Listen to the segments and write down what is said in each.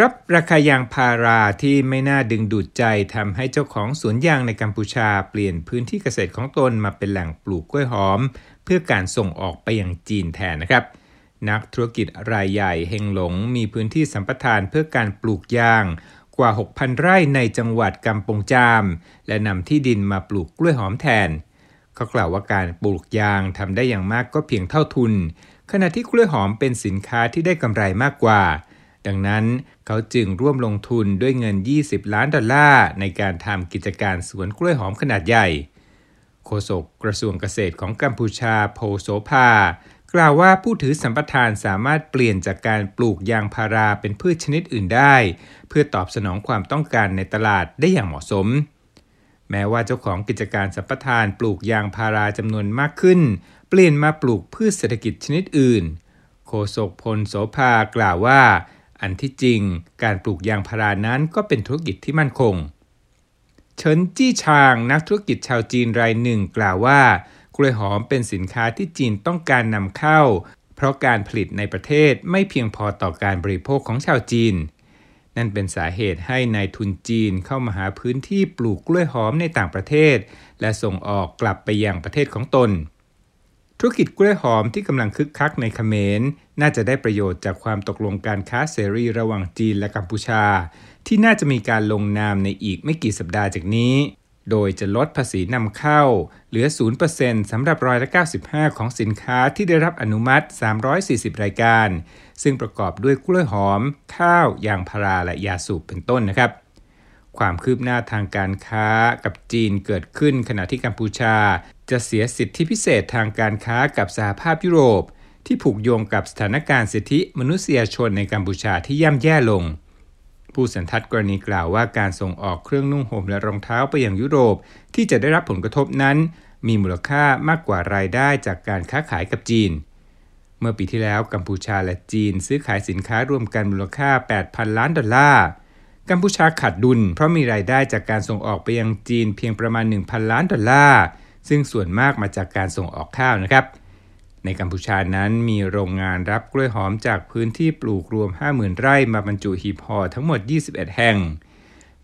ครับราคายางพาราที่ไม่น่าดึงดูดใจทำให้เจ้าของสวนยางในกัมพูชาเปลี่ยนพื้นที่เกษตรของตนมาเป็นแหล่งปลูกกล้วยหอม เพื่อการส่งออกไปยังจีนแทนนะครับ นักธุรกิจรายใหญ่เฮงหลงมีพื้นที่สัมปทานเพื่อการปลูกยางกว่า 6,000 ไร่ในจังหวัดกำปงจาม และนำที่ดินมาปลูกกล้วยหอมแทน เขากล่าวว่าการปลูกยางทำได้อย่างมากก็เพียงเท่าทุน ขณะที่กล้วยหอมเป็นสินค้าที่ได้กำไรมากกว่า ดังนั้นเขาจึงร่วมลงทุนด้วยเงิน 20 ล้านดอลลาร์ในการทำกิจการสวนกล้วยหอมขนาดใหญ่ โฆษกกระทรวงเกษตรของกัมพูชาโพโสภากล่าวว่าผู้ถือสัมปทานสามารถเปลี่ยนจากการปลูกยางพาราเป็นพืชชนิดอื่นได้ เพื่อตอบสนองความต้องการในตลาดได้อย่างเหมาะสม แม้ว่าเจ้าของกิจการสัมปทานปลูกยางพาราจำนวนมากขึ้น เปลี่ยนมาปลูกพืชเศรษฐกิจชนิดอื่น โฆษกพลโสภากล่าวว่า อันที่จริงการปลูกยางพารานั้นก็เป็นธุรกิจที่มั่นคง เฉินจี้ชางนักธุรกิจชาวจีนรายหนึ่งกล่าวว่ากล้วยหอมเป็นสินค้าที่จีนต้องการนำเข้า เพราะการผลิตในประเทศไม่เพียงพอต่อการบริโภคของชาวจีน นั่นเป็นสาเหตุให้นายทุนจีนเข้ามาหาพื้นที่ปลูกกล้วยหอมในต่างประเทศ และส่งออกกลับไปยังประเทศของตน ธุรกิจกล้วยหอมที่กำลังคึกคักในเขมรน่าจะได้ประโยชน์จากความตกลงการค้าเสรีระหว่างจีนและกัมพูชา ที่น่าจะมีการลงนามในอีกไม่กี่สัปดาห์จากนี้ โดยจะลดภาษีนำเข้า เหลือ 0%สำหรับรอยละ95 ของสินค้าที่ได้รับอนุมัติ 340 รายการ ซึ่งประกอบด้วยกล้วยหอม ข้าวยางพาราและยาสูบเป็นต้นนะครับ ความคืบหน้าทางการค้ากับจีนเกิดขึ้นขณะที่กัมพูชา จะเสียสิทธิพิเศษทางการค้ากับสหภาพยุโรป ที่ผูกโยงกับสถานการณ์สิทธิมนุษยชนในกัมพูชาที่ย่ำแย่ลง ผู้สันทัดกรณีกล่าวว่าการส่งออกเครื่องนุ่งห่มและรองเท้าไปยังยุโรป ที่จะได้รับผลกระทบนั้น มีมูลค่ามากกว่ารายได้จากการค้าขายกับจีนเมื่อปีที่แล้วกัมพูชาและจีนซื้อขายสินค้ารวมกันมูลค่า 8,000 ล้านดอลลาร์ กัมพูชาขาดดุล เพราะมีรายได้จากการส่งออกไปยังจีนเพียงประมาณ 1,000 ล้านดอลลาร์ ซึ่งส่วนมากมาจากการส่งออกข้าวนะครับ ในกัมพูชานั้นมีโรงงานรับกล้วยหอมจากพื้นที่ปลูกรวม 50,000 ไร่มาบรรจุหีบห่อทั้งหมด 21 แห่ง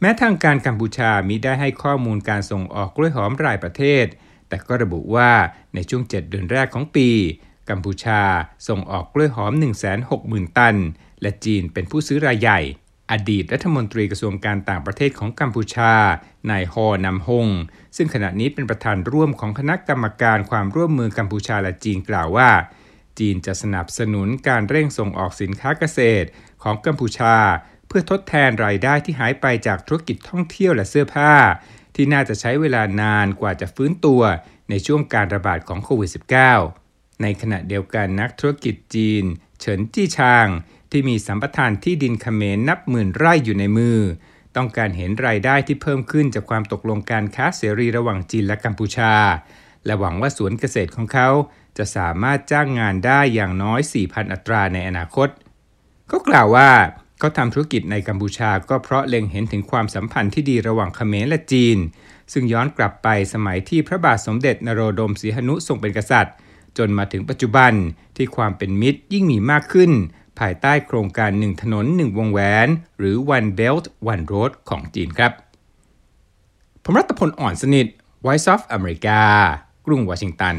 แม้ทางการกัมพูชามิได้ให้ข้อมูลการส่งออกกล้วยหอมรายประเทศ แต่ก็ระบุว่าในช่วง 7 เดือนแรกของปี กัมพูชาส่งออกกล้วยหอม 160,000 ตัน และจีนเป็นผู้ซื้อรายใหญ่ อดีตรัฐมนตรีกระทรวงการต่างประเทศของกัมพูชา นายฮอนำฮง ซึ่งขณะนี้เป็นประธานร่วมของคณะกรรมการความร่วมมือกัมพูชาและจีนกล่าวว่า จีนจะสนับสนุนการเร่งส่งออกสินค้าเกษตรของกัมพูชา เพื่อทดแทนรายได้ที่หายไปจากธุรกิจท่องเที่ยวและเสื้อผ้า ที่น่าจะใช้เวลานานกว่าจะฟื้นตัวในช่วงการระบาดของโควิด -19 ในขณะเดียวกันนักธุรกิจจีน เฉินจี้ชาง ที่มีสัมปทานที่ดินเขมรนับหมื่นไร่อยู่ในมือ ต้องการเห็นรายได้ที่เพิ่มขึ้นจากความตกลงการค้าเสรีระหว่างจีนและกัมพูชา และหวังว่าสวนเกษตรของเขาจะสามารถจ้างงานได้อย่างน้อย 4,000 อัตราในอนาคต เขากล่าวว่าเขาทำธุรกิจในกัมพูชาก็เพราะเล็งเห็นถึงความสัมพันธ์ที่ดีระหว่างเขมรและจีน ซึ่งย้อนกลับไปสมัยที่พระบาทสมเด็จนโรดมศรีหนุทรงเป็นกษัตริย์ จนมาถึงปัจจุบันที่ความเป็นมิตรยิ่งมีมากขึ้น ภายใต้โครงการหนึ่งถนนหนึ่งวงแหวน หรือ One Belt One Road ของจีนครับ ผมรัตพลอ่อนสนิท Voice of America กรุงวอชิงตัน